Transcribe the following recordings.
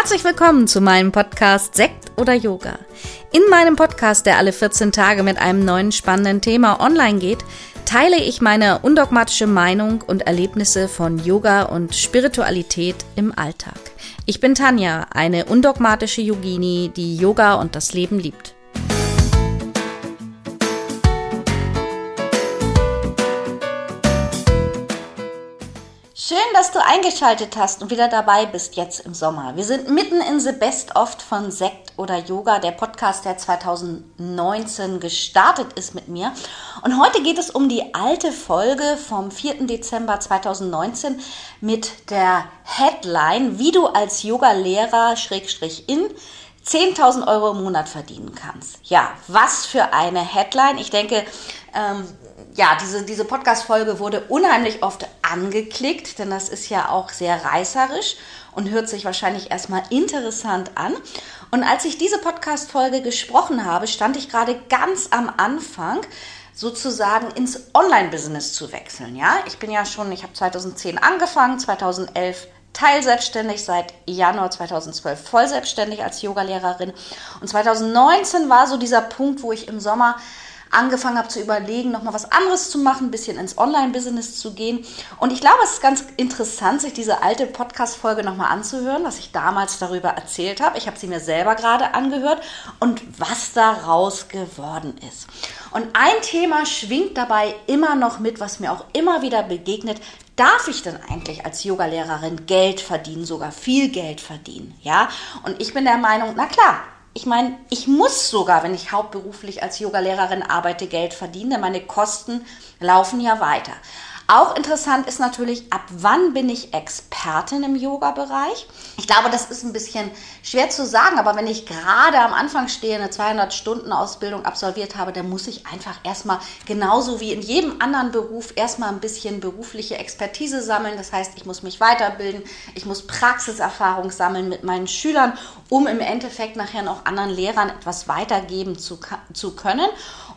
Herzlich willkommen zu meinem Podcast Sekt oder Yoga. In meinem Podcast, der alle 14 Tage mit einem neuen spannenden Thema online geht, teile ich meine undogmatische Meinung und Erlebnisse von Yoga und Spiritualität im Alltag. Ich bin Tanja, eine undogmatische Yogini, die Yoga und das Leben liebt. Schön, dass du eingeschaltet hast und wieder dabei bist jetzt im Sommer. Wir sind mitten in The Best of von Sekt oder Yoga, der Podcast, der 2019 gestartet ist mit mir. Und heute geht es um die alte Folge vom 4. Dezember 2019 mit der Headline, wie du als Yoga-Lehrer Schrägstrich in 10.000 Euro im Monat verdienen kannst. Ja, was für eine Headline. Ich denke, ähm, ja, diese, diese Podcast-Folge wurde unheimlich oft angeklickt, denn das ist ja auch sehr reißerisch und hört sich wahrscheinlich erstmal interessant an. Und als ich diese Podcast-Folge gesprochen habe, stand ich gerade ganz am Anfang sozusagen ins Online-Business zu wechseln. Ja, ich bin ja schon, ich habe 2010 angefangen, 2011 teilselbstständig, seit Januar 2012 vollselbstständig als Yogalehrerin. Und 2019 war so dieser Punkt, wo ich im Sommer angefangen habe zu überlegen, nochmal was anderes zu machen, ein bisschen ins Online-Business zu gehen. Und ich glaube, es ist ganz interessant, sich diese alte Podcast-Folge nochmal anzuhören, was ich damals darüber erzählt habe. Ich habe sie mir selber gerade angehört und was daraus geworden ist. Und ein Thema schwingt dabei immer noch mit, was mir auch immer wieder begegnet. Darf ich denn eigentlich als Yogalehrerin Geld verdienen, sogar viel Geld verdienen? Ja? Und ich bin der Meinung, na klar, ich meine, ich muss sogar, wenn ich hauptberuflich als Yogalehrerin arbeite, Geld verdienen, denn meine Kosten laufen ja weiter. Auch interessant ist natürlich, ab wann bin ich Expertin im Yoga-Bereich? Ich glaube, das ist ein bisschen schwer zu sagen, aber wenn ich gerade am Anfang stehe, eine 200-Stunden-Ausbildung absolviert habe, dann muss ich einfach erstmal genauso wie in jedem anderen Beruf erstmal ein bisschen berufliche Expertise sammeln. Das heißt, ich muss mich weiterbilden, ich muss Praxiserfahrung sammeln mit meinen Schülern, um im Endeffekt nachher noch anderen Lehrern etwas weitergeben zu, zu können.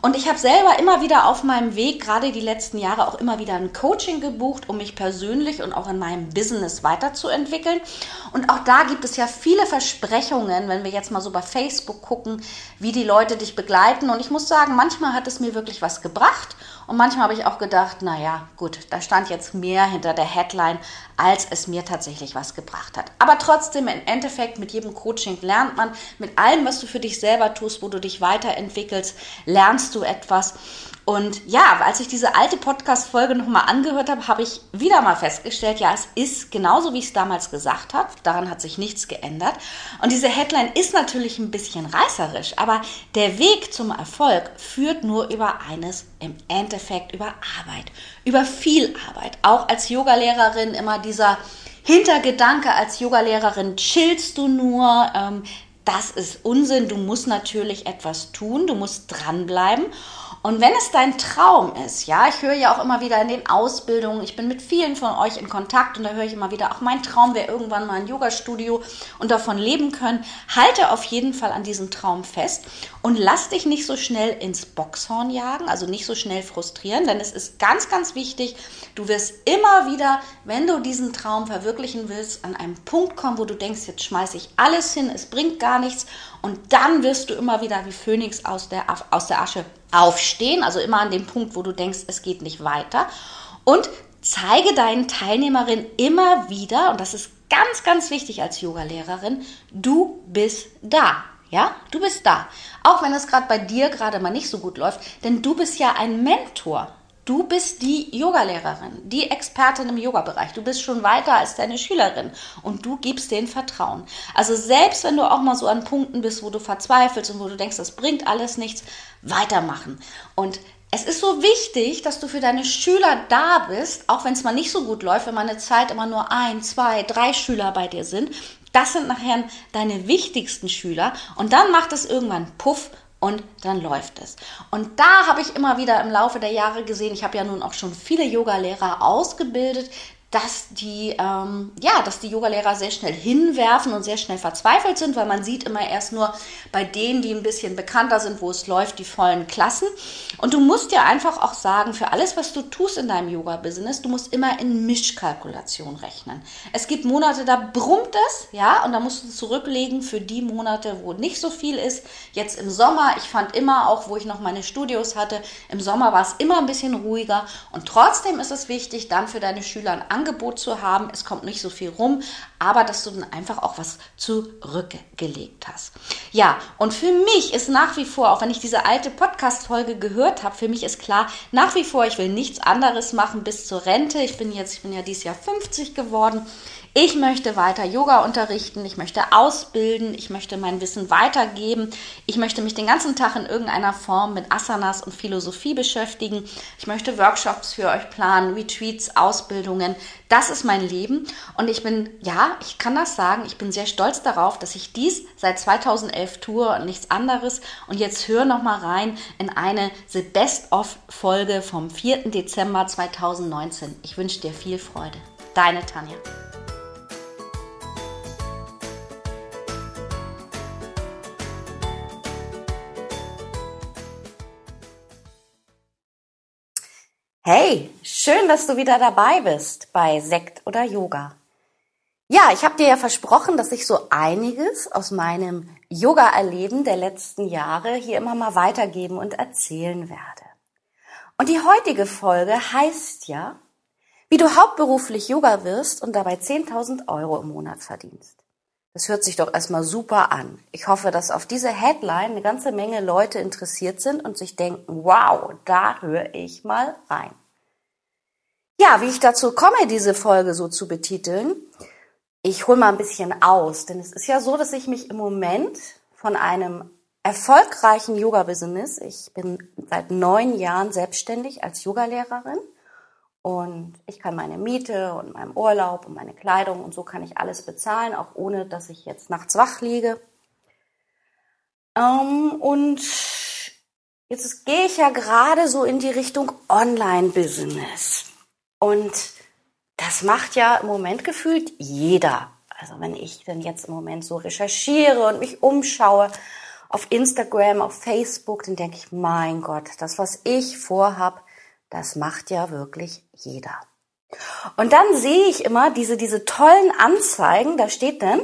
Und ich habe selber immer wieder auf meinem Weg, gerade die letzten Jahre, auch immer wieder ein Coaching gebucht, um mich persönlich und auch in meinem Business weiterzuentwickeln. Und auch da gibt es ja viele Versprechungen, wenn wir jetzt mal so bei Facebook gucken, wie die Leute dich begleiten. Und ich muss sagen, manchmal hat es mir wirklich was gebracht. Und manchmal habe ich auch gedacht, naja, gut, da stand jetzt mehr hinter der Headline, als es mir tatsächlich was gebracht hat. Aber trotzdem, im Endeffekt, mit jedem Coaching lernt man, mit allem, was du für dich selber tust, wo du dich weiterentwickelst, lernst du etwas. Und ja, als ich diese alte Podcast-Folge nochmal angehört habe, habe ich wieder mal festgestellt, ja, es ist genauso, wie ich es damals gesagt habe. Daran hat sich nichts geändert. Und diese Headline ist natürlich ein bisschen reißerisch, aber der Weg zum Erfolg führt nur über eines im Endeffekt, über Arbeit, über viel Arbeit. Auch als Yogalehrerin immer dieser Hintergedanke, als Yogalehrerin chillst du nur, ähm, das ist Unsinn. Du musst natürlich etwas tun, du musst dranbleiben. Und wenn es dein Traum ist, ja, ich höre ja auch immer wieder in den Ausbildungen, ich bin mit vielen von euch in Kontakt und da höre ich immer wieder, auch mein Traum wäre irgendwann mal ein Yoga-Studio und davon leben können. Halte auf jeden Fall an diesem Traum fest und lass dich nicht so schnell ins Boxhorn jagen, also nicht so schnell frustrieren, denn es ist ganz, ganz wichtig, du wirst immer wieder, wenn du diesen Traum verwirklichen willst, an einen Punkt kommen, wo du denkst, jetzt schmeiße ich alles hin, es bringt gar nichts und dann wirst du immer wieder wie Phönix aus der, aus der Asche aufstehen, also immer an dem Punkt, wo du denkst, es geht nicht weiter. Und zeige deinen Teilnehmerinnen immer wieder, und das ist ganz, ganz wichtig als Yogalehrerin, du bist da. Ja, du bist da. Auch wenn es gerade bei dir gerade mal nicht so gut läuft, denn du bist ja ein Mentor. Du bist die Yogalehrerin, die Expertin im Yoga-Bereich. Du bist schon weiter als deine Schülerin und du gibst denen Vertrauen. Also selbst wenn du auch mal so an Punkten bist, wo du verzweifelst und wo du denkst, das bringt alles nichts, weitermachen. Und es ist so wichtig, dass du für deine Schüler da bist, auch wenn es mal nicht so gut läuft, wenn mal eine Zeit immer nur ein, zwei, drei Schüler bei dir sind. Das sind nachher deine wichtigsten Schüler und dann macht es irgendwann Puff und dann läuft es. Und da habe ich immer wieder im Laufe der Jahre gesehen, ich habe ja nun auch schon viele Yoga-Lehrer ausgebildet, dass die, ähm, ja, dass die Yogalehrer sehr schnell hinwerfen und sehr schnell verzweifelt sind, weil man sieht immer erst nur bei denen, die ein bisschen bekannter sind, wo es läuft, die vollen Klassen. Und du musst ja einfach auch sagen, für alles, was du tust in deinem Yoga-Business, du musst immer in Mischkalkulation rechnen. Es gibt Monate, da brummt es, ja, und da musst du zurücklegen für die Monate, wo nicht so viel ist. Jetzt im Sommer, ich fand immer, auch wo ich noch meine Studios hatte, im Sommer war es immer ein bisschen ruhiger und trotzdem ist es wichtig, dann für deine Schüler ein Angebot zu haben. Es kommt nicht so viel rum, aber dass du dann einfach auch was zurückgelegt hast. Ja, und für mich ist nach wie vor, auch wenn ich diese alte Podcast-Folge gehört habe, für mich ist klar, nach wie vor, ich will nichts anderes machen bis zur Rente. Ich bin jetzt, ich bin ja dieses Jahr 50 geworden. Ich möchte weiter Yoga unterrichten, ich möchte ausbilden, ich möchte mein Wissen weitergeben, ich möchte mich den ganzen Tag in irgendeiner Form mit Asanas und Philosophie beschäftigen, ich möchte Workshops für euch planen, Retreats, Ausbildungen. Das ist mein Leben und ich bin, ja, ich kann das sagen, ich bin sehr stolz darauf, dass ich dies seit 2011 tue und nichts anderes. Und jetzt hör noch mal rein in eine The Best of Folge vom 4. Dezember 2019. Ich wünsche dir viel Freude. Deine Tanja. Hey, schön, dass du wieder dabei bist bei Sekt oder Yoga. Ja, ich habe dir ja versprochen, dass ich so einiges aus meinem Yoga-Erleben der letzten Jahre hier immer mal weitergeben und erzählen werde. Und die heutige Folge heißt ja, wie du hauptberuflich Yoga wirst und dabei 10.000 Euro im Monat verdienst. Das hört sich doch erstmal super an. Ich hoffe, dass auf diese Headline eine ganze Menge Leute interessiert sind und sich denken, wow, da höre ich mal rein. Ja, wie ich dazu komme, diese Folge so zu betiteln, ich hole mal ein bisschen aus, denn es ist ja so, dass ich mich im Moment von einem erfolgreichen Yoga-Business, ich bin seit neun Jahren selbstständig als Yogalehrerin und ich kann meine Miete und meinen Urlaub und meine Kleidung und so kann ich alles bezahlen, auch ohne dass ich jetzt nachts wach liege. Ähm, und jetzt gehe ich ja gerade so in die Richtung Online-Business. Und das macht ja im Moment gefühlt jeder. Also wenn ich dann jetzt im Moment so recherchiere und mich umschaue auf Instagram, auf Facebook, dann denke ich, mein Gott, das, was ich vorhab, das macht ja wirklich jeder. Und dann sehe ich immer diese, diese tollen Anzeigen, da steht dann,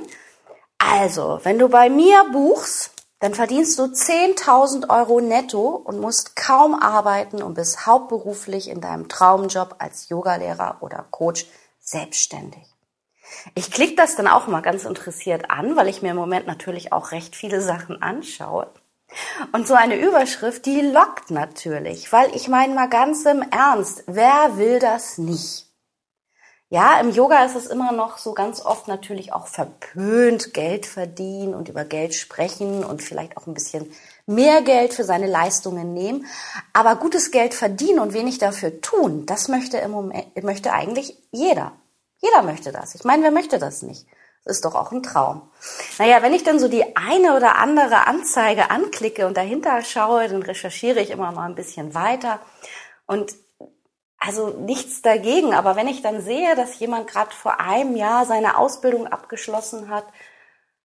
also, wenn du bei mir buchst, dann verdienst du 10.000 Euro netto und musst kaum arbeiten und bist hauptberuflich in deinem Traumjob als Yogalehrer oder Coach selbstständig. Ich klicke das dann auch mal ganz interessiert an, weil ich mir im Moment natürlich auch recht viele Sachen anschaue. Und so eine Überschrift, die lockt natürlich, weil ich meine mal ganz im Ernst, wer will das nicht? Ja, im Yoga ist es immer noch so ganz oft natürlich auch verpönt, Geld verdienen und über Geld sprechen und vielleicht auch ein bisschen mehr Geld für seine Leistungen nehmen. Aber gutes Geld verdienen und wenig dafür tun, das möchte im Moment, möchte eigentlich jeder. Jeder möchte das. Ich meine, wer möchte das nicht? Ist doch auch ein Traum. Naja, wenn ich dann so die eine oder andere Anzeige anklicke und dahinter schaue, dann recherchiere ich immer mal ein bisschen weiter. Und also nichts dagegen, aber wenn ich dann sehe, dass jemand gerade vor einem Jahr seine Ausbildung abgeschlossen hat,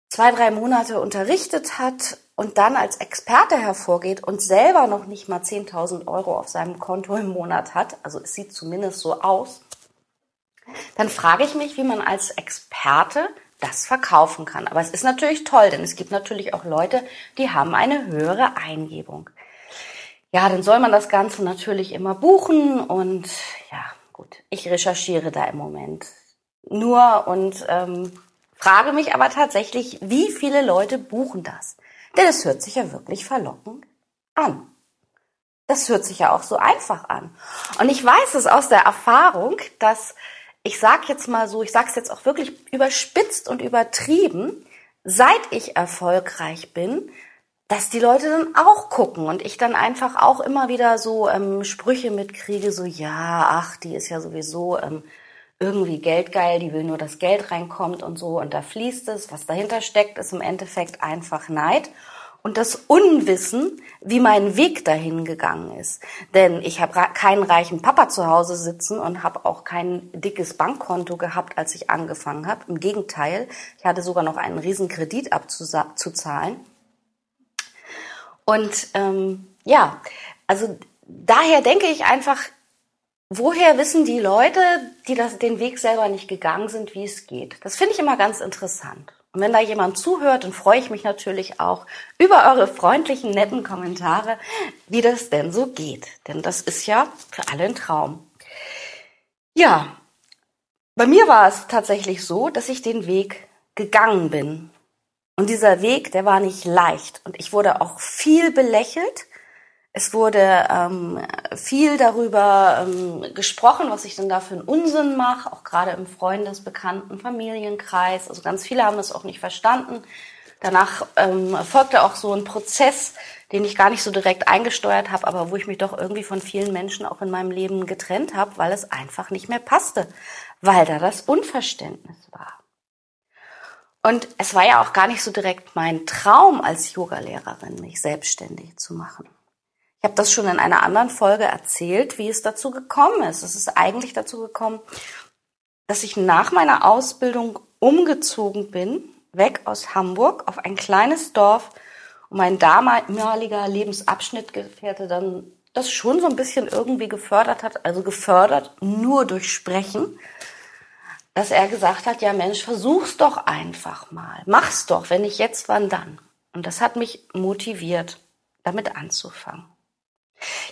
zwei, drei Monate unterrichtet hat und dann als Experte hervorgeht und selber noch nicht mal 10.000 Euro auf seinem Konto im Monat hat, also es sieht zumindest so aus, dann frage ich mich, wie man als Experte das verkaufen kann. Aber es ist natürlich toll, denn es gibt natürlich auch Leute, die haben eine höhere Eingebung. Ja, dann soll man das Ganze natürlich immer buchen und ja, gut, ich recherchiere da im Moment nur und ähm, frage mich aber tatsächlich, wie viele Leute buchen das? Denn es hört sich ja wirklich verlockend an. Das hört sich ja auch so einfach an. Und ich weiß es aus der Erfahrung, dass ich sag jetzt mal so, ich sage es jetzt auch wirklich überspitzt und übertrieben, seit ich erfolgreich bin, dass die Leute dann auch gucken und ich dann einfach auch immer wieder so ähm, Sprüche mitkriege, so ja, ach, die ist ja sowieso ähm, irgendwie geldgeil, die will nur, dass Geld reinkommt und so und da fließt es. Was dahinter steckt, ist im Endeffekt einfach Neid. und das Unwissen, wie mein Weg dahin gegangen ist. Denn ich habe keinen reichen Papa zu Hause sitzen und habe auch kein dickes Bankkonto gehabt, als ich angefangen habe. Im Gegenteil, ich hatte sogar noch einen riesen Kredit abzuzahlen. Und ähm, ja, also daher denke ich einfach, woher wissen die Leute, die das, den Weg selber nicht gegangen sind, wie es geht? Das finde ich immer ganz interessant. Und wenn da jemand zuhört, dann freue ich mich natürlich auch über eure freundlichen, netten Kommentare, wie das denn so geht. Denn das ist ja für alle ein Traum. Ja, bei mir war es tatsächlich so, dass ich den Weg gegangen bin. Und dieser Weg, der war nicht leicht. Und ich wurde auch viel belächelt. Es wurde ähm, viel darüber ähm, gesprochen, was ich denn da für einen Unsinn mache, auch gerade im Freundes-, Bekannten-, Familienkreis. Also ganz viele haben es auch nicht verstanden. Danach ähm, folgte auch so ein Prozess, den ich gar nicht so direkt eingesteuert habe, aber wo ich mich doch irgendwie von vielen Menschen auch in meinem Leben getrennt habe, weil es einfach nicht mehr passte, weil da das Unverständnis war. Und es war ja auch gar nicht so direkt mein Traum als Yogalehrerin, mich selbstständig zu machen. Ich habe das schon in einer anderen Folge erzählt, wie es dazu gekommen ist. Es ist eigentlich dazu gekommen, dass ich nach meiner Ausbildung umgezogen bin, weg aus Hamburg auf ein kleines Dorf und mein damaliger Lebensabschnittgefährte dann das schon so ein bisschen irgendwie gefördert hat, also gefördert nur durch Sprechen, dass er gesagt hat, ja Mensch, versuch's doch einfach mal, mach's doch, wenn nicht jetzt, wann dann. Und das hat mich motiviert, damit anzufangen.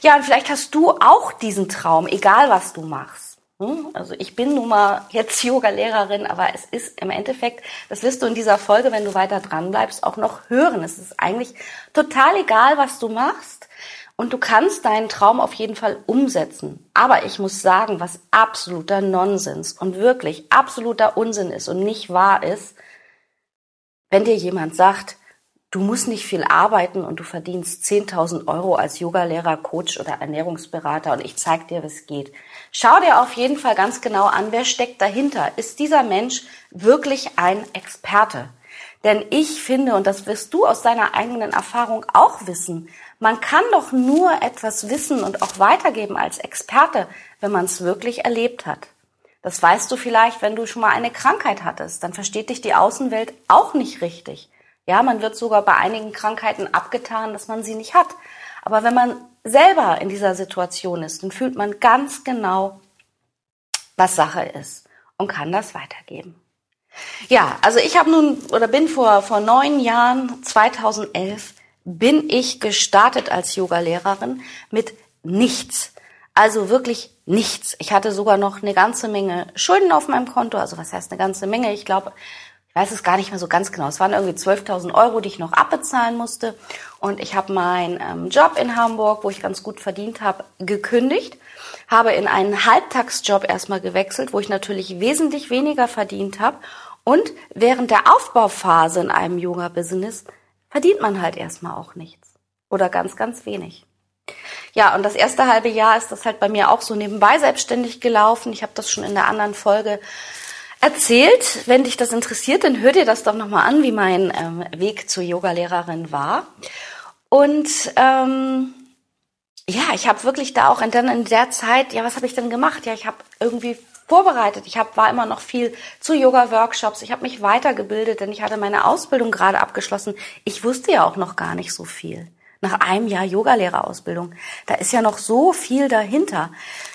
Ja, und vielleicht hast du auch diesen Traum, egal was du machst. Hm? Also ich bin nun mal jetzt Yoga-Lehrerin, aber es ist im Endeffekt, das wirst du in dieser Folge, wenn du weiter dran bleibst, auch noch hören. Es ist eigentlich total egal, was du machst. Und du kannst deinen Traum auf jeden Fall umsetzen. Aber ich muss sagen, was absoluter Nonsens und wirklich absoluter Unsinn ist und nicht wahr ist, wenn dir jemand sagt, du musst nicht viel arbeiten und du verdienst 10.000 Euro als Yogalehrer, Coach oder Ernährungsberater und ich zeig dir, es geht. Schau dir auf jeden Fall ganz genau an, wer steckt dahinter. Ist dieser Mensch wirklich ein Experte? Denn ich finde, und das wirst du aus deiner eigenen Erfahrung auch wissen, man kann doch nur etwas wissen und auch weitergeben als Experte, wenn man es wirklich erlebt hat. Das weißt du vielleicht, wenn du schon mal eine Krankheit hattest. Dann versteht dich die Außenwelt auch nicht richtig. Ja, man wird sogar bei einigen Krankheiten abgetan, dass man sie nicht hat. Aber wenn man selber in dieser Situation ist, dann fühlt man ganz genau, was Sache ist und kann das weitergeben. Ja, also ich habe nun oder bin vor vor neun Jahren, 2011, bin ich gestartet als Yogalehrerin mit nichts. Also wirklich nichts. Ich hatte sogar noch eine ganze Menge Schulden auf meinem Konto. Also was heißt eine ganze Menge? Ich glaube, ich weiß es gar nicht mehr so ganz genau. Es waren irgendwie 12.000 Euro, die ich noch abbezahlen musste. Und ich habe meinen ähm, Job in Hamburg, wo ich ganz gut verdient habe, gekündigt, habe in einen Halbtagsjob erstmal gewechselt, wo ich natürlich wesentlich weniger verdient habe. Und während der Aufbauphase in einem Yoga-Business verdient man halt erstmal auch nichts. Oder ganz, ganz wenig. Ja, und das erste halbe Jahr ist das halt bei mir auch so nebenbei selbstständig gelaufen. Ich habe das schon in der anderen Folge erzählt. Wenn dich das interessiert, dann hör dir das doch nochmal an, wie mein ähm, Weg zur Yogalehrerin war. Und ähm, ja, ich habe wirklich da auch und dann in der Zeit, ja, was habe ich denn gemacht? Ja, ich habe irgendwie vorbereitet. Ich hab, war immer noch viel zu Yoga-Workshops. Ich habe mich weitergebildet, denn ich hatte meine Ausbildung gerade abgeschlossen. Ich wusste ja auch noch gar nicht so viel. Nach einem Jahr Yogalehrerausbildung. Da ist ja noch so viel dahinter.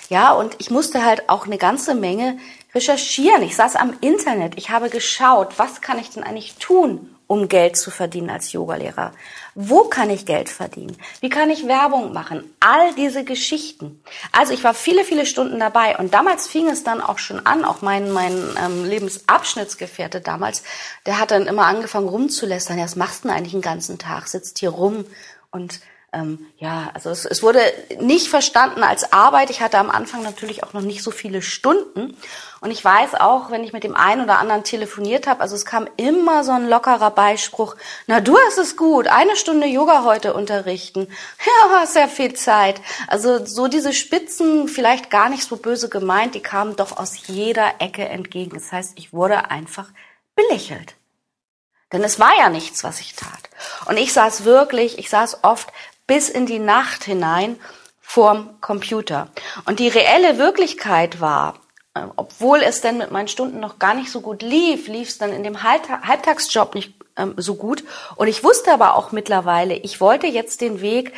Ja, und ich musste halt auch eine ganze Menge recherchieren. Ich saß am Internet. Ich habe geschaut, was kann ich denn eigentlich tun, um Geld zu verdienen als Yogalehrer? Wo kann ich Geld verdienen? Wie kann ich Werbung machen? All diese Geschichten. Also ich war viele, viele Stunden dabei und damals fing es dann auch schon an, auch mein, mein ähm, Lebensabschnittsgefährte damals, der hat dann immer angefangen rumzulästern. Ja, was machst du denn eigentlich den ganzen Tag? Sitzt hier rum und ähm, ja, also es, es wurde nicht verstanden als Arbeit. Ich hatte am Anfang natürlich auch noch nicht so viele Stunden. Und ich weiß auch, wenn ich mit dem einen oder anderen telefoniert habe, also es kam immer so ein lockerer Beispruch, na du hast es gut, eine Stunde Yoga heute unterrichten. Ja, hast ja viel Zeit. Also so diese Spitzen, vielleicht gar nicht so böse gemeint, die kamen doch aus jeder Ecke entgegen. Das heißt, ich wurde einfach belächelt. Denn es war ja nichts, was ich tat. Und ich saß wirklich, ich saß oft bis in die Nacht hinein vorm Computer. Und die reelle Wirklichkeit war, obwohl es denn mit meinen Stunden noch gar nicht so gut lief, lief es dann in dem Halbtagsjob nicht ähm, so gut. Und ich wusste aber auch mittlerweile, ich wollte jetzt den Weg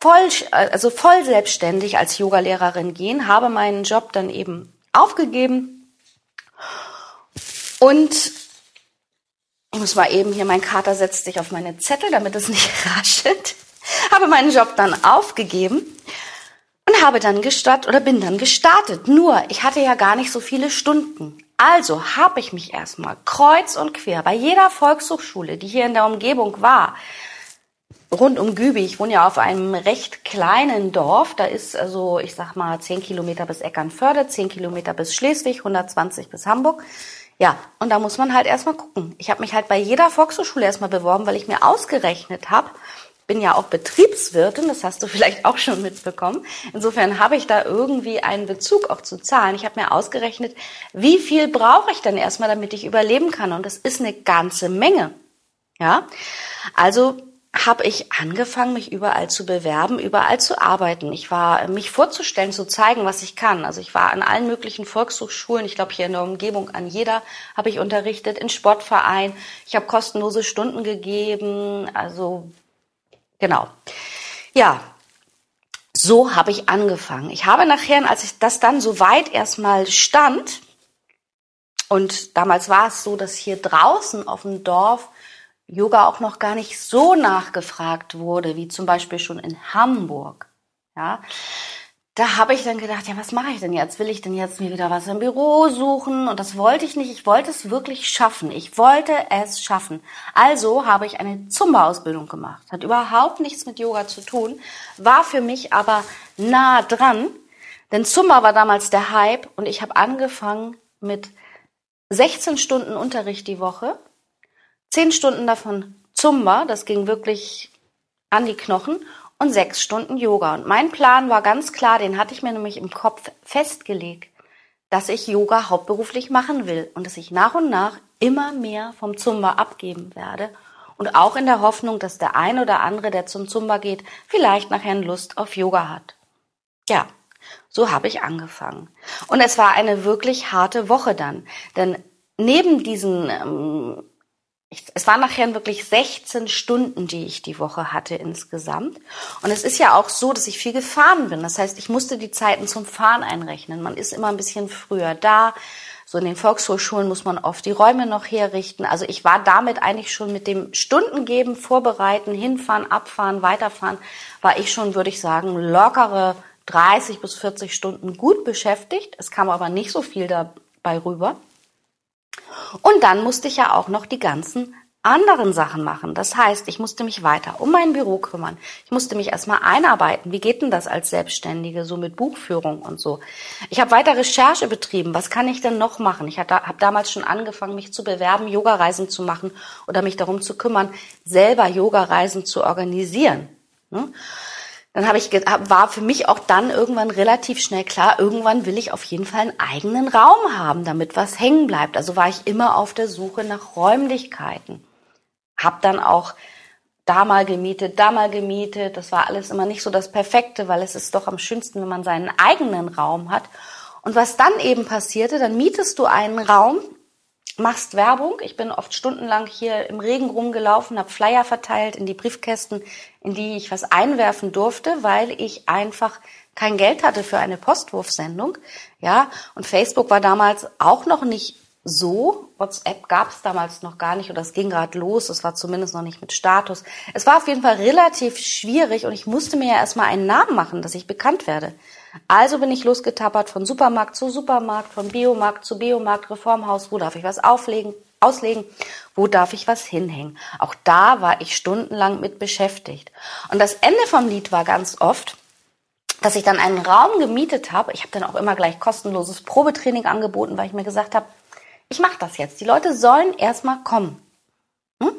voll, also voll selbstständig als Yogalehrerin gehen, habe meinen Job dann eben aufgegeben und ich muss mal eben hier, mein Kater setzt sich auf meine Zettel, damit es nicht raschelt. Habe meinen Job dann aufgegeben und habe dann gestartet oder bin dann gestartet. Nur, ich hatte ja gar nicht so viele Stunden. Also habe ich mich erstmal kreuz und quer bei jeder Volkshochschule, die hier in der Umgebung war, rund um Gübi, ich wohne ja auf einem recht kleinen Dorf, da ist also, ich sag mal, 10 Kilometer bis Eckernförde, 10 Kilometer bis Schleswig, 120 bis Hamburg. Ja, und da muss man halt erstmal gucken. Ich habe mich halt bei jeder Volkshochschule erstmal beworben, weil ich mir ausgerechnet habe, bin ja auch Betriebswirtin, das hast du vielleicht auch schon mitbekommen. Insofern habe ich da irgendwie einen Bezug auch zu Zahlen. Ich habe mir ausgerechnet, wie viel brauche ich denn erstmal, damit ich überleben kann? Und das ist eine ganze Menge. Ja, also habe ich angefangen, mich überall zu bewerben, überall zu arbeiten. Ich war, mich vorzustellen, zu zeigen, was ich kann. Also ich war an allen möglichen Volkshochschulen, ich glaube hier in der Umgebung an jeder habe ich unterrichtet, in Sportverein. Ich habe kostenlose Stunden gegeben. Also genau. Ja, so habe ich angefangen. Ich habe nachher, als ich das dann so weit erstmal stand, und damals war es so, dass hier draußen auf dem Dorf Yoga auch noch gar nicht so nachgefragt wurde, wie zum Beispiel schon in Hamburg. Ja, da habe ich dann gedacht, ja, was mache ich denn jetzt? Will ich denn jetzt mir wieder was im Büro suchen? Und das wollte ich nicht. Ich wollte es wirklich schaffen. Ich wollte es schaffen. Also habe ich eine Zumba-Ausbildung gemacht. Hat überhaupt nichts mit Yoga zu tun, war für mich aber nah dran. Denn Zumba war damals der Hype und ich habe angefangen mit 16 Stunden Unterricht die Woche Zehn Stunden davon Zumba, das ging wirklich an die Knochen, und sechs Stunden Yoga. Und mein Plan war ganz klar, den hatte ich mir nämlich im Kopf festgelegt, dass ich Yoga hauptberuflich machen will und dass ich nach und nach immer mehr vom Zumba abgeben werde und auch in der Hoffnung, dass der ein oder andere, der zum Zumba geht, vielleicht nachher Lust auf Yoga hat. Ja, so habe ich angefangen. Und es war eine wirklich harte Woche dann, denn neben diesen ähm, es waren nachher wirklich 16 Stunden, die ich die Woche hatte insgesamt. Und es ist ja auch so, dass ich viel gefahren bin. Das heißt, ich musste die Zeiten zum Fahren einrechnen. Man ist immer ein bisschen früher da. So in den Volkshochschulen muss man oft die Räume noch herrichten. Also ich war damit eigentlich schon mit dem Stundengeben, Vorbereiten, hinfahren, abfahren, weiterfahren, war ich schon, würde ich sagen, lockere 30 bis 40 Stunden gut beschäftigt. Es kam aber nicht so viel dabei rüber. Und dann musste ich ja auch noch die ganzen anderen Sachen machen. Das heißt, ich musste mich weiter um mein Büro kümmern. Ich musste mich erstmal einarbeiten. Wie geht denn das als Selbstständige, so mit Buchführung und so? Ich habe weiter Recherche betrieben. Was kann ich denn noch machen? Ich habe damals schon angefangen, mich zu bewerben, Yogareisen zu machen oder mich darum zu kümmern, selber Yogareisen zu organisieren. Dann habe ich war für mich auch dann irgendwann relativ schnell klar, irgendwann will ich auf jeden Fall einen eigenen Raum haben, damit was hängen bleibt. Also war ich immer auf der Suche nach Räumlichkeiten. Hab dann auch da mal gemietet, da mal gemietet. Das war alles immer nicht so das Perfekte, weil es ist doch am schönsten, wenn man seinen eigenen Raum hat. Und was dann eben passierte, dann mietest du einen Raum, machst Werbung. Ich bin oft stundenlang hier im Regen rumgelaufen, habe Flyer verteilt in die Briefkästen, in die ich was einwerfen durfte, weil ich einfach kein Geld hatte für eine Postwurfsendung. Ja, und Facebook war damals auch noch nicht so. WhatsApp gab es damals noch gar nicht oder es ging gerade los. Es war zumindest noch nicht mit Status. Es war auf jeden Fall relativ schwierig und ich musste mir ja erstmal einen Namen machen, dass ich bekannt werde. Also bin ich losgetappert von Supermarkt zu Supermarkt, von Biomarkt zu Biomarkt, Reformhaus. Wo darf ich was auflegen, auslegen? Wo darf ich was hinhängen? Auch da war ich stundenlang mit beschäftigt. Und das Ende vom Lied war ganz oft, dass ich dann einen Raum gemietet habe. Ich habe dann auch immer gleich kostenloses Probetraining angeboten, weil ich mir gesagt habe, ich mache das jetzt. Die Leute sollen erstmal kommen. Hm?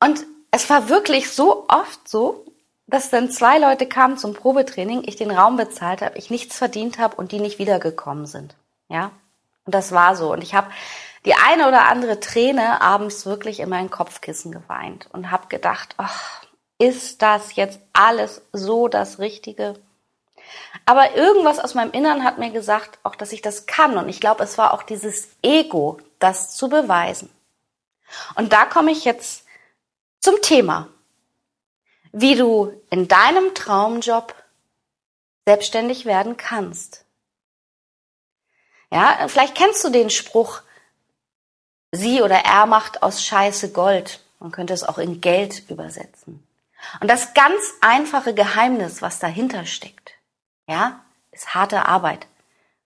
Und es war wirklich so oft so, dass dann zwei Leute kamen zum Probetraining, ich den Raum bezahlt habe, ich nichts verdient habe und die nicht wiedergekommen sind. Ja, und das war so. Und ich habe die eine oder andere Träne abends wirklich in mein Kopfkissen geweint und habe gedacht, ach, ist das jetzt alles so das Richtige? Aber irgendwas aus meinem Innern hat mir gesagt, auch dass ich das kann. Und ich glaube, es war auch dieses Ego, das zu beweisen. Und da komme ich jetzt zum Thema, wie du in deinem Traumjob selbstständig werden kannst. Ja, vielleicht kennst du den Spruch, sie oder er macht aus Scheiße Gold. Man könnte es auch in Geld übersetzen. Und das ganz einfache Geheimnis, was dahinter steckt, ja, ist harte Arbeit.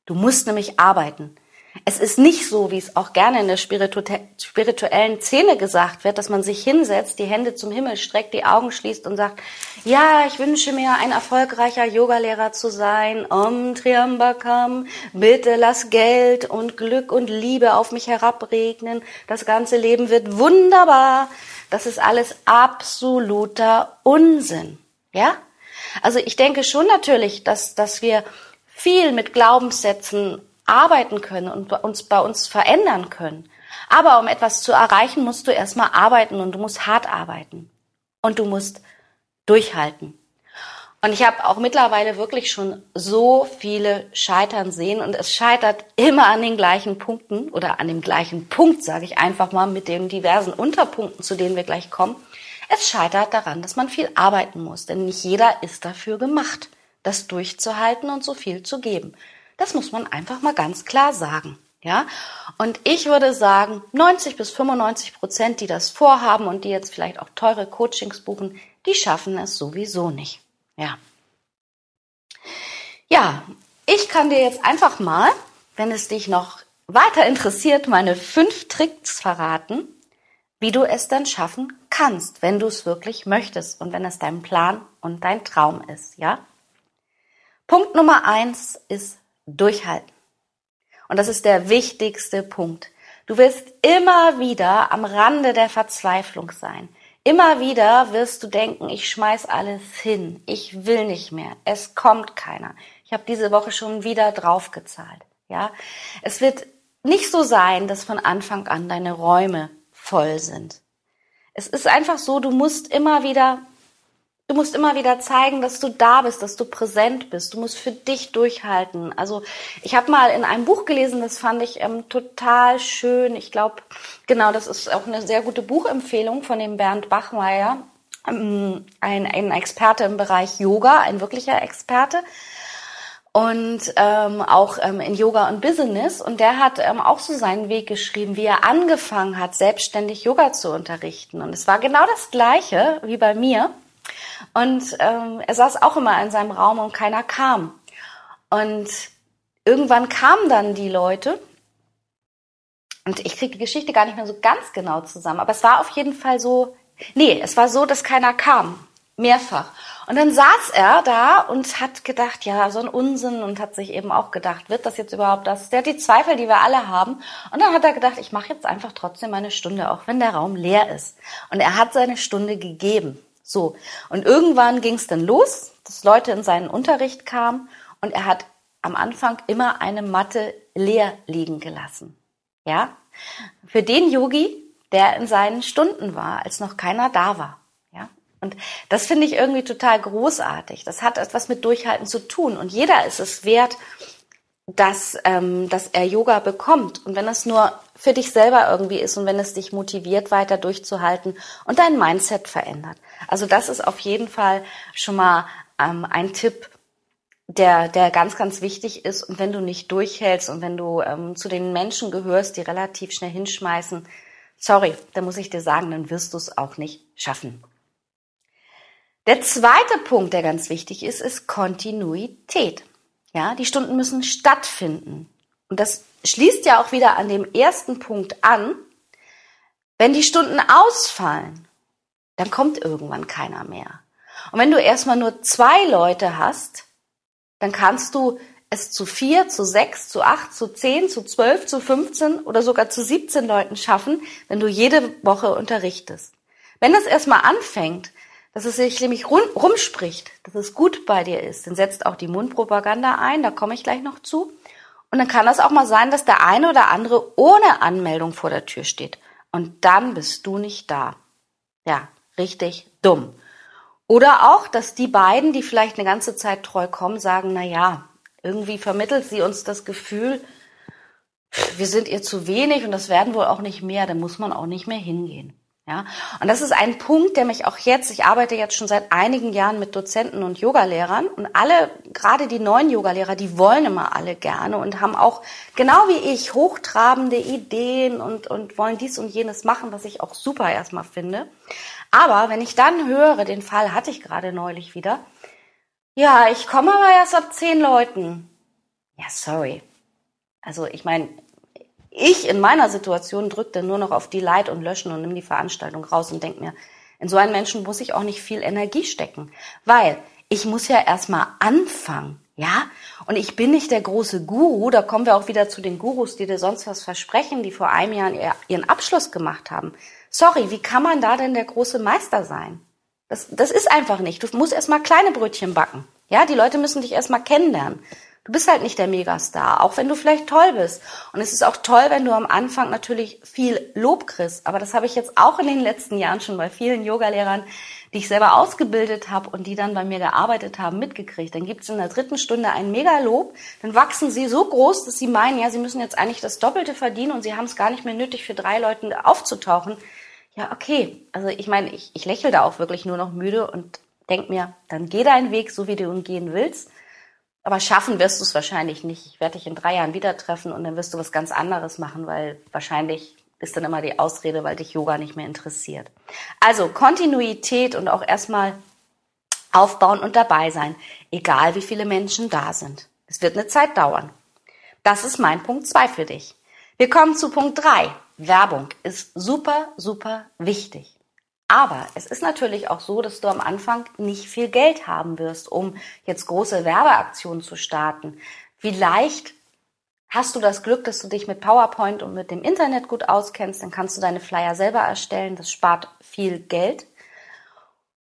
Du musst nämlich arbeiten. Es ist nicht so, wie es auch gerne in der spirituellen Szene gesagt wird, dass man sich hinsetzt, die Hände zum Himmel streckt, die Augen schließt und sagt, ja, ich wünsche mir ein erfolgreicher Yogalehrer zu sein. Om Triambakam, bitte lass Geld und Glück und Liebe auf mich herabregnen. Das ganze Leben wird wunderbar. Das ist alles absoluter Unsinn. Ja? Also ich denke schon natürlich, dass, dass wir viel mit Glaubenssätzen arbeiten können und uns bei uns verändern können. Aber um etwas zu erreichen, musst du erstmal arbeiten und du musst hart arbeiten. Und du musst durchhalten. Und ich habe auch mittlerweile wirklich schon so viele scheitern sehen und es scheitert immer an den gleichen Punkten oder an dem gleichen Punkt, sage ich einfach mal, mit den diversen Unterpunkten, zu denen wir gleich kommen. Es scheitert daran, dass man viel arbeiten muss, denn nicht jeder ist dafür gemacht, das durchzuhalten und so viel zu geben. Das muss man einfach mal ganz klar sagen. Ja, und ich würde sagen, 90 bis 95 Prozent, die das vorhaben und die jetzt vielleicht auch teure Coachings buchen, die schaffen es sowieso nicht. Ja. Ja, ich kann dir jetzt einfach mal, wenn es dich noch weiter interessiert, meine fünf Tricks verraten, wie du es dann schaffen kannst, wenn du es wirklich möchtest und wenn es dein Plan und dein Traum ist, ja? Punkt Nummer eins ist durchhalten. Und das ist der wichtigste Punkt. Du wirst immer wieder am Rande der Verzweiflung sein. Immer wieder wirst du denken, ich schmeiß alles hin, ich will nicht mehr, es kommt keiner. Ich habe diese Woche schon wieder draufgezahlt. Ja, es wird nicht so sein, dass von Anfang an deine Räume voll sind. Es ist einfach so, du musst immer wieder Du musst immer wieder zeigen, dass du da bist, dass du präsent bist. Du musst für dich durchhalten. Also ich habe mal in einem Buch gelesen, das fand ich ähm, total schön. Ich glaube, genau, das ist auch eine sehr gute Buchempfehlung von dem Bernd Bachmeier, ähm, ein, ein Experte im Bereich Yoga, ein wirklicher Experte und ähm, auch ähm, in Yoga und Business. Und der hat ähm, auch so seinen Weg geschrieben, wie er angefangen hat, selbstständig Yoga zu unterrichten. Und es war genau das Gleiche wie bei mir. Und ähm, er saß auch immer in seinem Raum und keiner kam. Und irgendwann kamen dann die Leute. Und ich kriege die Geschichte gar nicht mehr so ganz genau zusammen. Aber es war auf jeden Fall so, nee, es war so, dass keiner kam. Mehrfach. Und dann saß er da und hat gedacht, ja, so ein Unsinn und hat sich eben auch gedacht, wird das jetzt überhaupt das? Der hat die Zweifel, die wir alle haben. Und dann hat er gedacht, ich mache jetzt einfach trotzdem meine Stunde, auch wenn der Raum leer ist. Und er hat seine Stunde gegeben. So. Und irgendwann ging es dann los, dass Leute in seinen Unterricht kamen und er hat am Anfang immer eine Matte leer liegen gelassen. Ja? Für den Yogi, der in seinen Stunden war, als noch keiner da war. Ja? Und das finde ich irgendwie total großartig. Das hat etwas mit Durchhalten zu tun. Und jeder ist es wert, dass, ähm, dass er Yoga bekommt. Und wenn es nur für dich selber irgendwie ist und wenn es dich motiviert, weiter durchzuhalten und dein Mindset verändert. Also das ist auf jeden Fall schon mal ähm, ein Tipp, der, der ganz, ganz wichtig ist. Und wenn du nicht durchhältst und wenn du ähm, zu den Menschen gehörst, die relativ schnell hinschmeißen, sorry, da muss ich dir sagen, dann wirst du es auch nicht schaffen. Der zweite Punkt, der ganz wichtig ist, ist Kontinuität. Ja, die Stunden müssen stattfinden. Und das schließt ja auch wieder an dem ersten Punkt an. Wenn die Stunden ausfallen, dann kommt irgendwann keiner mehr. Und wenn du erstmal nur zwei Leute hast, dann kannst du es zu vier, zu sechs, zu acht, zu zehn, zu zwölf, zu 15 oder sogar zu 17 Leuten schaffen, wenn du jede Woche unterrichtest. Wenn das erstmal anfängt, dass es sich nämlich rum, rumspricht, dass es gut bei dir ist, dann setzt auch die Mundpropaganda ein, da komme ich gleich noch zu. Und dann kann das auch mal sein, dass der eine oder andere ohne Anmeldung vor der Tür steht. Und dann bist du nicht da. Ja, richtig dumm. Oder auch, dass die beiden, die vielleicht eine ganze Zeit treu kommen, sagen, na ja, irgendwie vermittelt sie uns das Gefühl, wir sind ihr zu wenig und das werden wohl auch nicht mehr, dann muss man auch nicht mehr hingehen. Ja, und das ist ein Punkt, der mich auch jetzt, ich arbeite jetzt schon seit einigen Jahren mit Dozenten und Yogalehrern und alle, gerade die neuen Yogalehrer, die wollen immer alle gerne und haben auch, genau wie ich, hochtrabende Ideen und, und wollen dies und jenes machen, was ich auch super erstmal finde. Aber wenn ich dann höre, den Fall hatte ich gerade neulich wieder, ja, ich komme aber erst ab zehn Leuten. Ja, sorry. Also ich meine, ich in meiner Situation drückte nur noch auf die Light und löschen und nimm die Veranstaltung raus und denk mir, in so einen Menschen muss ich auch nicht viel Energie stecken, weil ich muss ja erstmal anfangen, ja? Und ich bin nicht der große Guru, da kommen wir auch wieder zu den Gurus, die dir sonst was versprechen, die vor einem Jahr ihren Abschluss gemacht haben. Sorry, wie kann man da denn der große Meister sein? Das, das ist einfach nicht. Du musst erstmal kleine Brötchen backen. Ja, die Leute müssen dich erstmal kennenlernen. Du bist halt nicht der Megastar, auch wenn du vielleicht toll bist. Und es ist auch toll, wenn du am Anfang natürlich viel Lob kriegst. Aber das habe ich jetzt auch in den letzten Jahren schon bei vielen Yogalehrern, die ich selber ausgebildet habe und die dann bei mir gearbeitet haben, mitgekriegt. Dann gibt es in der dritten Stunde ein Megalob, dann wachsen sie so groß, dass sie meinen, ja, sie müssen jetzt eigentlich das Doppelte verdienen und sie haben es gar nicht mehr nötig, für drei Leuten aufzutauchen. Ja, okay. Also ich meine, ich, ich lächle da auch wirklich nur noch müde und denk mir, dann geh deinen Weg, so wie du ihn gehen willst. Aber schaffen wirst du es wahrscheinlich nicht. Ich werde dich in drei Jahren wieder treffen und dann wirst du was ganz anderes machen, weil wahrscheinlich ist dann immer die Ausrede, weil dich Yoga nicht mehr interessiert. Also Kontinuität und auch erstmal aufbauen und dabei sein, egal wie viele Menschen da sind. Es wird eine Zeit dauern. Das ist mein Punkt zwei für dich. Wir kommen zu Punkt drei. Werbung ist super, super wichtig. Aber es ist natürlich auch so, dass du am Anfang nicht viel Geld haben wirst, um jetzt große Werbeaktionen zu starten. Vielleicht hast du das Glück, dass du dich mit PowerPoint und mit dem Internet gut auskennst, dann kannst du deine Flyer selber erstellen. Das spart viel Geld.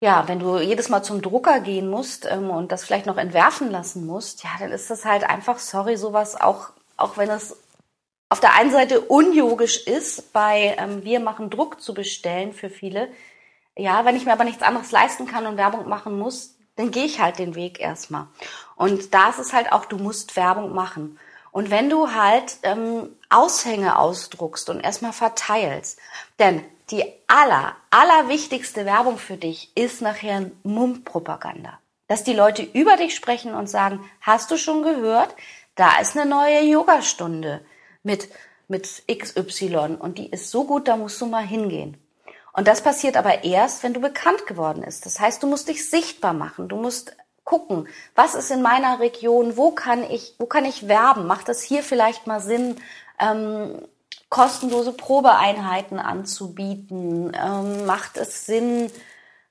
Ja, wenn du jedes Mal zum Drucker gehen musst ähm, und das vielleicht noch entwerfen lassen musst, ja, dann ist das halt einfach, sorry, sowas auch, auch wenn es auf der einen Seite unyogisch ist, bei ähm, Wir machen Druck zu bestellen für viele, ja, wenn ich mir aber nichts anderes leisten kann und Werbung machen muss, dann gehe ich halt den Weg erstmal. Und da ist es halt auch, du musst Werbung machen. Und wenn du halt ähm, Aushänge ausdruckst und erstmal verteilst, denn die aller, allerwichtigste Werbung für dich ist nachher Mundpropaganda. Dass die Leute über dich sprechen und sagen, hast du schon gehört, da ist eine neue Yogastunde mit, mit XY und die ist so gut, da musst du mal hingehen. Und das passiert aber erst, wenn du bekannt geworden ist. Das heißt, du musst dich sichtbar machen. Du musst gucken, was ist in meiner Region, wo kann ich, wo kann ich werben? Macht es hier vielleicht mal Sinn, ähm, kostenlose Probeeinheiten anzubieten? Ähm, macht es Sinn,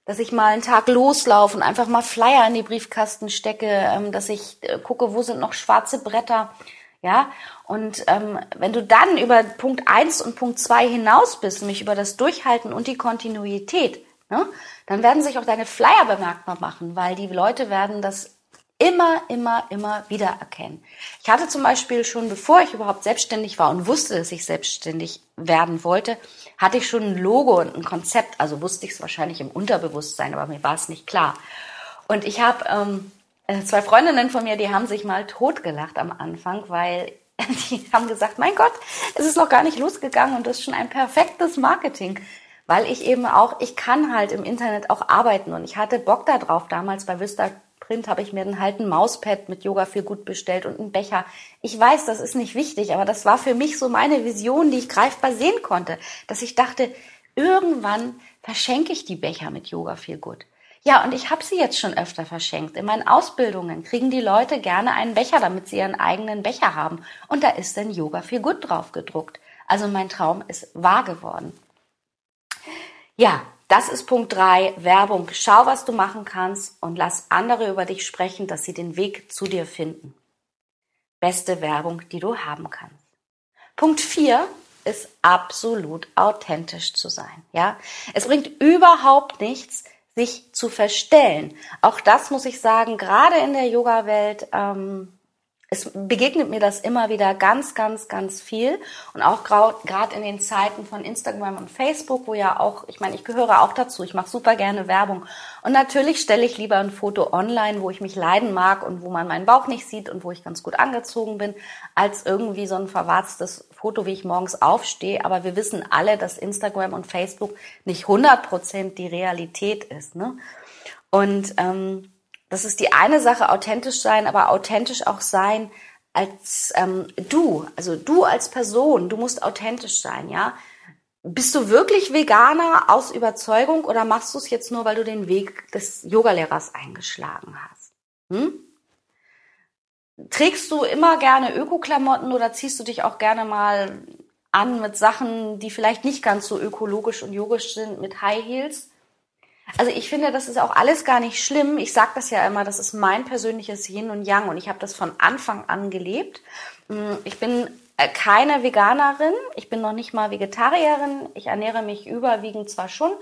dass ich mal einen Tag loslaufe und einfach mal Flyer in die Briefkasten stecke, ähm, dass ich äh, gucke, wo sind noch schwarze Bretter? Ja, und ähm, wenn du dann über Punkt eins und Punkt zwei hinaus bist, nämlich über das Durchhalten und die Kontinuität, ne, dann werden sich auch deine Flyer bemerkbar machen, weil die Leute werden das immer, immer, immer wieder erkennen. Ich hatte zum Beispiel schon, bevor ich überhaupt selbstständig war und wusste, dass ich selbstständig werden wollte, hatte ich schon ein Logo und ein Konzept. Also wusste ich es wahrscheinlich im Unterbewusstsein, aber mir war es nicht klar. Und ich habe ähm, äh, zwei Freundinnen von mir, die haben sich mal totgelacht am Anfang, weil die haben gesagt, mein Gott, es ist noch gar nicht losgegangen und das ist schon ein perfektes Marketing. Weil ich eben auch, ich kann halt im Internet auch arbeiten und ich hatte Bock darauf. Damals bei Vista Print habe ich mir dann halt ein Mauspad mit Yoga viel gut bestellt und einen Becher. Ich weiß, das ist nicht wichtig, aber das war für mich so meine Vision, die ich greifbar sehen konnte, dass ich dachte, irgendwann verschenke ich die Becher mit Yoga viel gut. Ja, und ich habe sie jetzt schon öfter verschenkt. In meinen Ausbildungen kriegen die Leute gerne einen Becher, damit sie ihren eigenen Becher haben. Und da ist dann Yoga viel gut drauf gedruckt. Also mein Traum ist wahr geworden. Ja, das ist Punkt drei Werbung. Schau, was du machen kannst und lass andere über dich sprechen, dass sie den Weg zu dir finden. Beste Werbung, die du haben kannst. Punkt vier ist absolut authentisch zu sein. Ja, es bringt überhaupt nichts, sich zu verstellen. Auch das muss ich sagen, gerade in der Yoga-Welt, ähm, es begegnet mir das immer wieder ganz, ganz, ganz viel. Und auch gerade in den Zeiten von Instagram und Facebook, wo ja auch, ich meine, ich gehöre auch dazu, ich mache super gerne Werbung. Und natürlich stelle ich lieber ein Foto online, wo ich mich leiden mag und wo man meinen Bauch nicht sieht und wo ich ganz gut angezogen bin, als irgendwie so ein verwarztes Foto, wie ich morgens aufstehe. Aber wir wissen alle, dass Instagram und Facebook nicht 100 Prozent die Realität ist. Ne? Und ähm, das ist die eine Sache, authentisch sein, aber authentisch auch sein als ähm, du, also du als Person, du musst authentisch sein, ja. Bist du wirklich Veganer aus Überzeugung oder machst du es jetzt nur, weil du den Weg des Yogalehrers eingeschlagen hast? Hm? Trägst du immer gerne Öko-Klamotten oder ziehst du dich auch gerne mal an mit Sachen, die vielleicht nicht ganz so ökologisch und yogisch sind, mit High Heels? Also ich finde, das ist auch alles gar nicht schlimm. Ich sage das ja immer, das ist mein persönliches Yin und Yang und ich habe das von Anfang an gelebt. Mm, ich bin äh, keine Veganerin, ich bin noch nicht mal Vegetarierin. Ich ernähre mich überwiegend zwar schon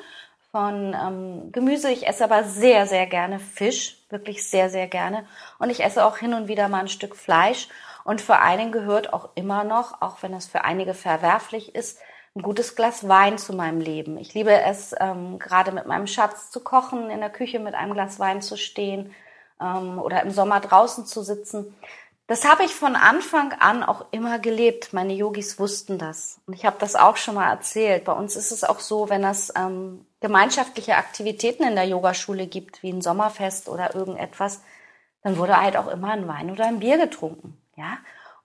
von ähm, Gemüse, ich esse aber sehr, sehr gerne Fisch, wirklich sehr, sehr gerne. Und ich esse auch hin und wieder mal ein Stück Fleisch. Und allen Dingen gehört auch immer noch, auch wenn das für einige verwerflich ist, ein gutes Glas Wein zu meinem Leben. Ich liebe es, ähm, gerade mit meinem Schatz zu kochen, in der Küche mit einem Glas Wein zu stehen ähm, oder im Sommer draußen zu sitzen. Das habe ich von Anfang an auch immer gelebt. Meine Yogis wussten das. Und ich habe das auch schon mal erzählt. Bei uns ist es auch so, wenn es ähm, gemeinschaftliche Aktivitäten in der Yogaschule gibt, wie ein Sommerfest oder irgendetwas, dann wurde halt auch immer ein Wein oder ein Bier getrunken. Ja,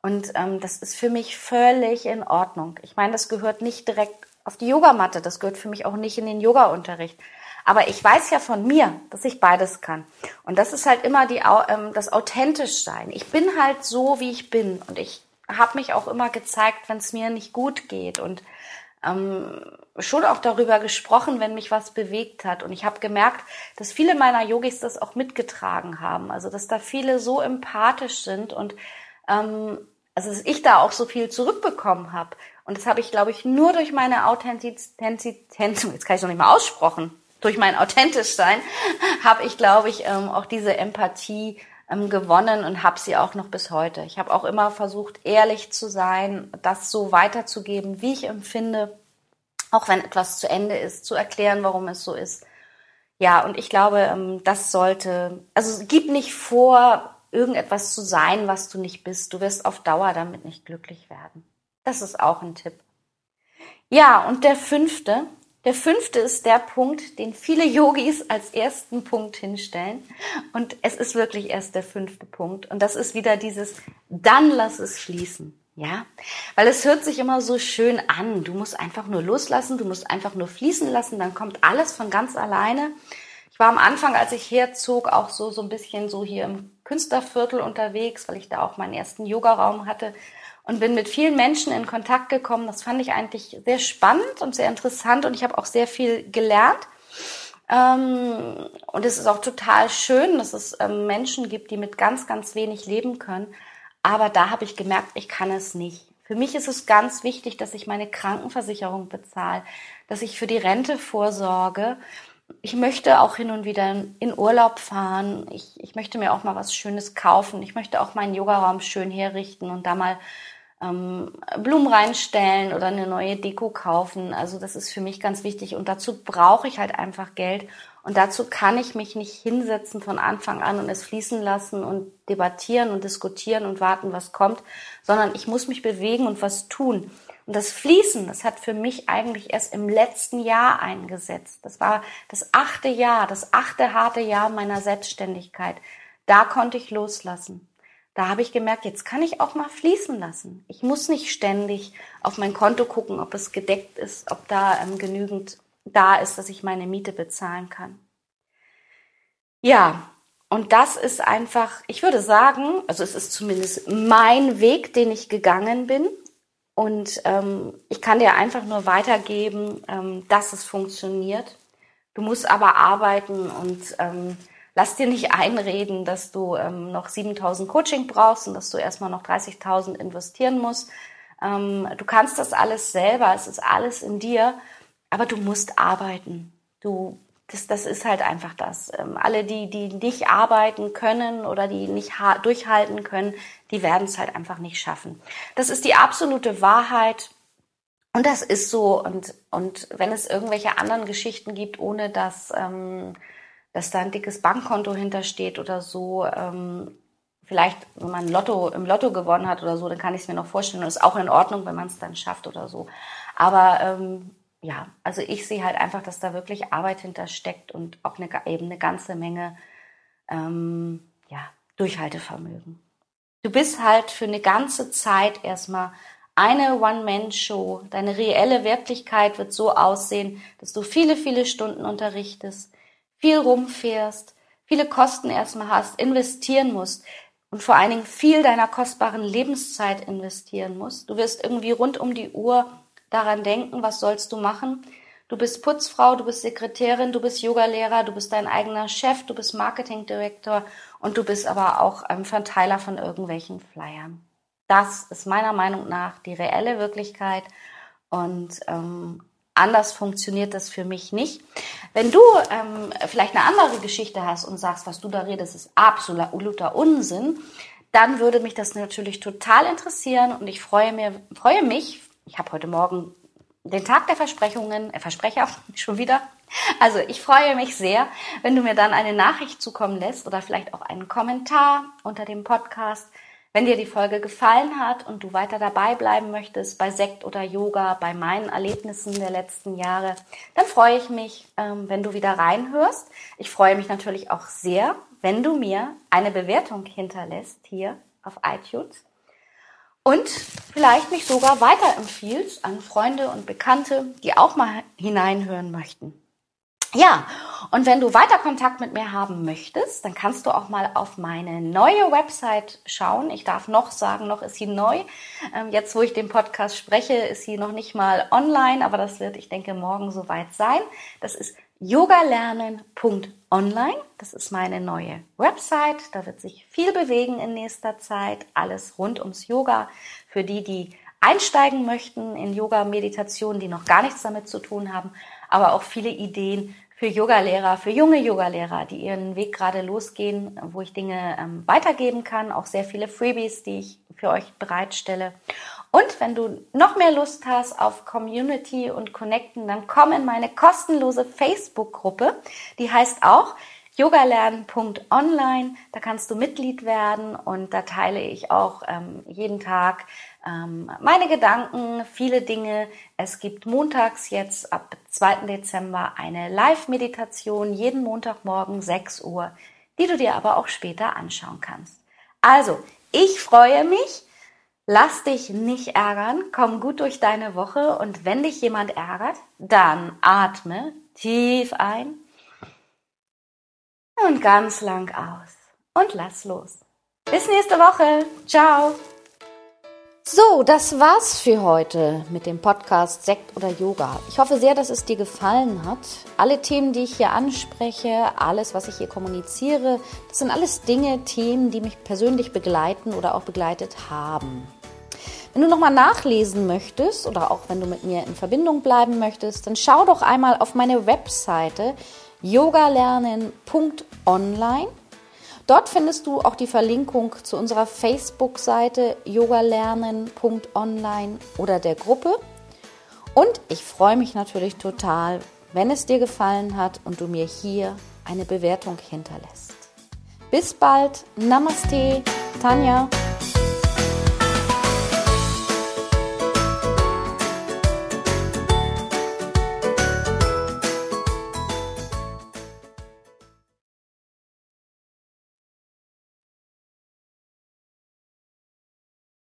und ähm, das ist für mich völlig in Ordnung. Ich meine, das gehört nicht direkt auf die Yogamatte, das gehört für mich auch nicht in den Yoga-Unterricht. Aber ich weiß ja von mir, dass ich beides kann. Und das ist halt immer die, ähm, das authentisch sein. Ich bin halt so, wie ich bin. Und ich habe mich auch immer gezeigt, wenn es mir nicht gut geht. Und ähm, schon auch darüber gesprochen, wenn mich was bewegt hat. Und ich habe gemerkt, dass viele meiner Yogis das auch mitgetragen haben. Also dass da viele so empathisch sind und ähm, also dass ich da auch so viel zurückbekommen habe. Und das habe ich, glaube ich, nur durch meine Authentizität, jetzt kann ich noch nicht mal aussprechen, durch mein Authentischsein, habe ich, glaube ich, ähm, auch diese Empathie ähm, gewonnen und habe sie auch noch bis heute. Ich habe auch immer versucht, ehrlich zu sein, das so weiterzugeben, wie ich empfinde, auch wenn etwas zu Ende ist, zu erklären, warum es so ist. Ja, und ich glaube, ähm, das sollte, also gib nicht vor, irgendetwas zu sein, was du nicht bist. Du wirst auf Dauer damit nicht glücklich werden. Das ist auch ein Tipp. Ja, und der fünfte, der fünfte ist der Punkt, den viele Yogis als ersten Punkt hinstellen. Und es ist wirklich erst der fünfte Punkt. Und das ist wieder dieses, dann lass es fließen. Ja, weil es hört sich immer so schön an. Du musst einfach nur loslassen, du musst einfach nur fließen lassen, dann kommt alles von ganz alleine. Ich war am Anfang, als ich herzog, auch so, so ein bisschen so hier im Künstlerviertel unterwegs, weil ich da auch meinen ersten Yogaraum hatte und bin mit vielen Menschen in Kontakt gekommen. Das fand ich eigentlich sehr spannend und sehr interessant und ich habe auch sehr viel gelernt. Ähm, und es ist auch total schön, dass es ähm, Menschen gibt, die mit ganz, ganz wenig leben können. Aber da habe ich gemerkt, ich kann es nicht. Für mich ist es ganz wichtig, dass ich meine Krankenversicherung bezahle, dass ich für die Rente vorsorge ich möchte auch hin und wieder in Urlaub fahren. Ich, ich möchte mir auch mal was Schönes kaufen. Ich möchte auch meinen Yogaraum schön herrichten und da mal ähm, Blumen reinstellen oder eine neue Deko kaufen. Also das ist für mich ganz wichtig und dazu brauche ich halt einfach Geld und dazu kann ich mich nicht hinsetzen von Anfang an und es fließen lassen und debattieren und diskutieren und warten, was kommt, sondern ich muss mich bewegen und was tun. Und das Fließen, das hat für mich eigentlich erst im letzten Jahr eingesetzt. Das war das achte Jahr, das achte harte Jahr meiner Selbstständigkeit. Da konnte ich loslassen. Da habe ich gemerkt, jetzt kann ich auch mal fließen lassen. Ich muss nicht ständig auf mein Konto gucken, ob es gedeckt ist, ob da ähm, genügend da ist, dass ich meine Miete bezahlen kann. Ja, und das ist einfach, ich würde sagen, also es ist zumindest mein Weg, den ich gegangen bin. Und ähm, ich kann dir einfach nur weitergeben, ähm, dass es funktioniert. Du musst aber arbeiten und ähm, lass dir nicht einreden, dass du ähm, noch 7000 Coaching brauchst und dass du erstmal noch 30.000 investieren musst. Ähm, du kannst das alles selber, es ist alles in dir, aber du musst arbeiten. Du das, das ist halt einfach das. Ähm, alle, die, die nicht arbeiten können oder die nicht durchhalten können, die werden es halt einfach nicht schaffen. Das ist die absolute Wahrheit. Und das ist so. Und, und wenn es irgendwelche anderen Geschichten gibt, ohne dass, ähm, dass da ein dickes Bankkonto hintersteht oder so, ähm, vielleicht, wenn man Lotto, im Lotto gewonnen hat oder so, dann kann ich es mir noch vorstellen. Und ist auch in Ordnung, wenn man es dann schafft oder so. Aber ähm, ja, also ich sehe halt einfach, dass da wirklich Arbeit hintersteckt und auch eine, eben eine ganze Menge ähm, ja, Durchhaltevermögen. Du bist halt für eine ganze Zeit erstmal eine One-Man-Show. Deine reelle Wirklichkeit wird so aussehen, dass du viele, viele Stunden unterrichtest, viel rumfährst, viele Kosten erstmal hast, investieren musst und vor allen Dingen viel deiner kostbaren Lebenszeit investieren musst. Du wirst irgendwie rund um die Uhr daran denken, was sollst du machen. Du bist Putzfrau, du bist Sekretärin, du bist Yogalehrer, du bist dein eigener Chef, du bist Marketingdirektor und du bist aber auch ein Verteiler von irgendwelchen Flyern. Das ist meiner Meinung nach die reelle Wirklichkeit und ähm, anders funktioniert das für mich nicht. Wenn du ähm, vielleicht eine andere Geschichte hast und sagst, was du da redest, ist absoluter Unsinn, dann würde mich das natürlich total interessieren und ich freue, mir, freue mich ich habe heute Morgen den Tag der Versprechungen, äh, Versprecher schon wieder. Also ich freue mich sehr, wenn du mir dann eine Nachricht zukommen lässt oder vielleicht auch einen Kommentar unter dem Podcast. Wenn dir die Folge gefallen hat und du weiter dabei bleiben möchtest bei Sekt oder Yoga, bei meinen Erlebnissen der letzten Jahre, dann freue ich mich, ähm, wenn du wieder reinhörst. Ich freue mich natürlich auch sehr, wenn du mir eine Bewertung hinterlässt hier auf iTunes und vielleicht mich sogar weiterempfiehlst an Freunde und Bekannte, die auch mal hineinhören möchten. Ja, und wenn du weiter Kontakt mit mir haben möchtest, dann kannst du auch mal auf meine neue Website schauen. Ich darf noch sagen, noch ist sie neu. Ähm, jetzt, wo ich den Podcast spreche, ist sie noch nicht mal online, aber das wird, ich denke, morgen soweit sein. Das ist yogalernen.online. Das ist meine neue Website. Da wird sich viel bewegen in nächster Zeit. Alles rund ums Yoga. Für die, die einsteigen möchten in Yoga-Meditation, die noch gar nichts damit zu tun haben, aber auch viele Ideen für Yogalehrer, für junge Yogalehrer, die ihren Weg gerade losgehen, wo ich Dinge ähm, weitergeben kann, auch sehr viele Freebies, die ich für euch bereitstelle. Und wenn du noch mehr Lust hast auf Community und Connecten, dann komm in meine kostenlose Facebook-Gruppe. Die heißt auch yogalernen.online. Da kannst du Mitglied werden und da teile ich auch ähm, jeden Tag ähm, meine Gedanken, viele Dinge. Es gibt montags jetzt ab 2. Dezember eine Live-Meditation, jeden Montagmorgen 6 Uhr, die du dir aber auch später anschauen kannst. Also, ich freue mich Lass dich nicht ärgern, komm gut durch deine Woche und wenn dich jemand ärgert, dann atme tief ein und ganz lang aus und lass los. Bis nächste Woche. Ciao. So, das war's für heute mit dem Podcast Sekt oder Yoga. Ich hoffe sehr, dass es dir gefallen hat. Alle Themen, die ich hier anspreche, alles, was ich hier kommuniziere, das sind alles Dinge, Themen, die mich persönlich begleiten oder auch begleitet haben. Wenn du nochmal nachlesen möchtest oder auch wenn du mit mir in Verbindung bleiben möchtest, dann schau doch einmal auf meine Webseite yogalernen.online Dort findest du auch die Verlinkung zu unserer Facebook-Seite yogalernen.online oder der Gruppe. Und ich freue mich natürlich total, wenn es dir gefallen hat und du mir hier eine Bewertung hinterlässt. Bis bald. Namaste, Tanja.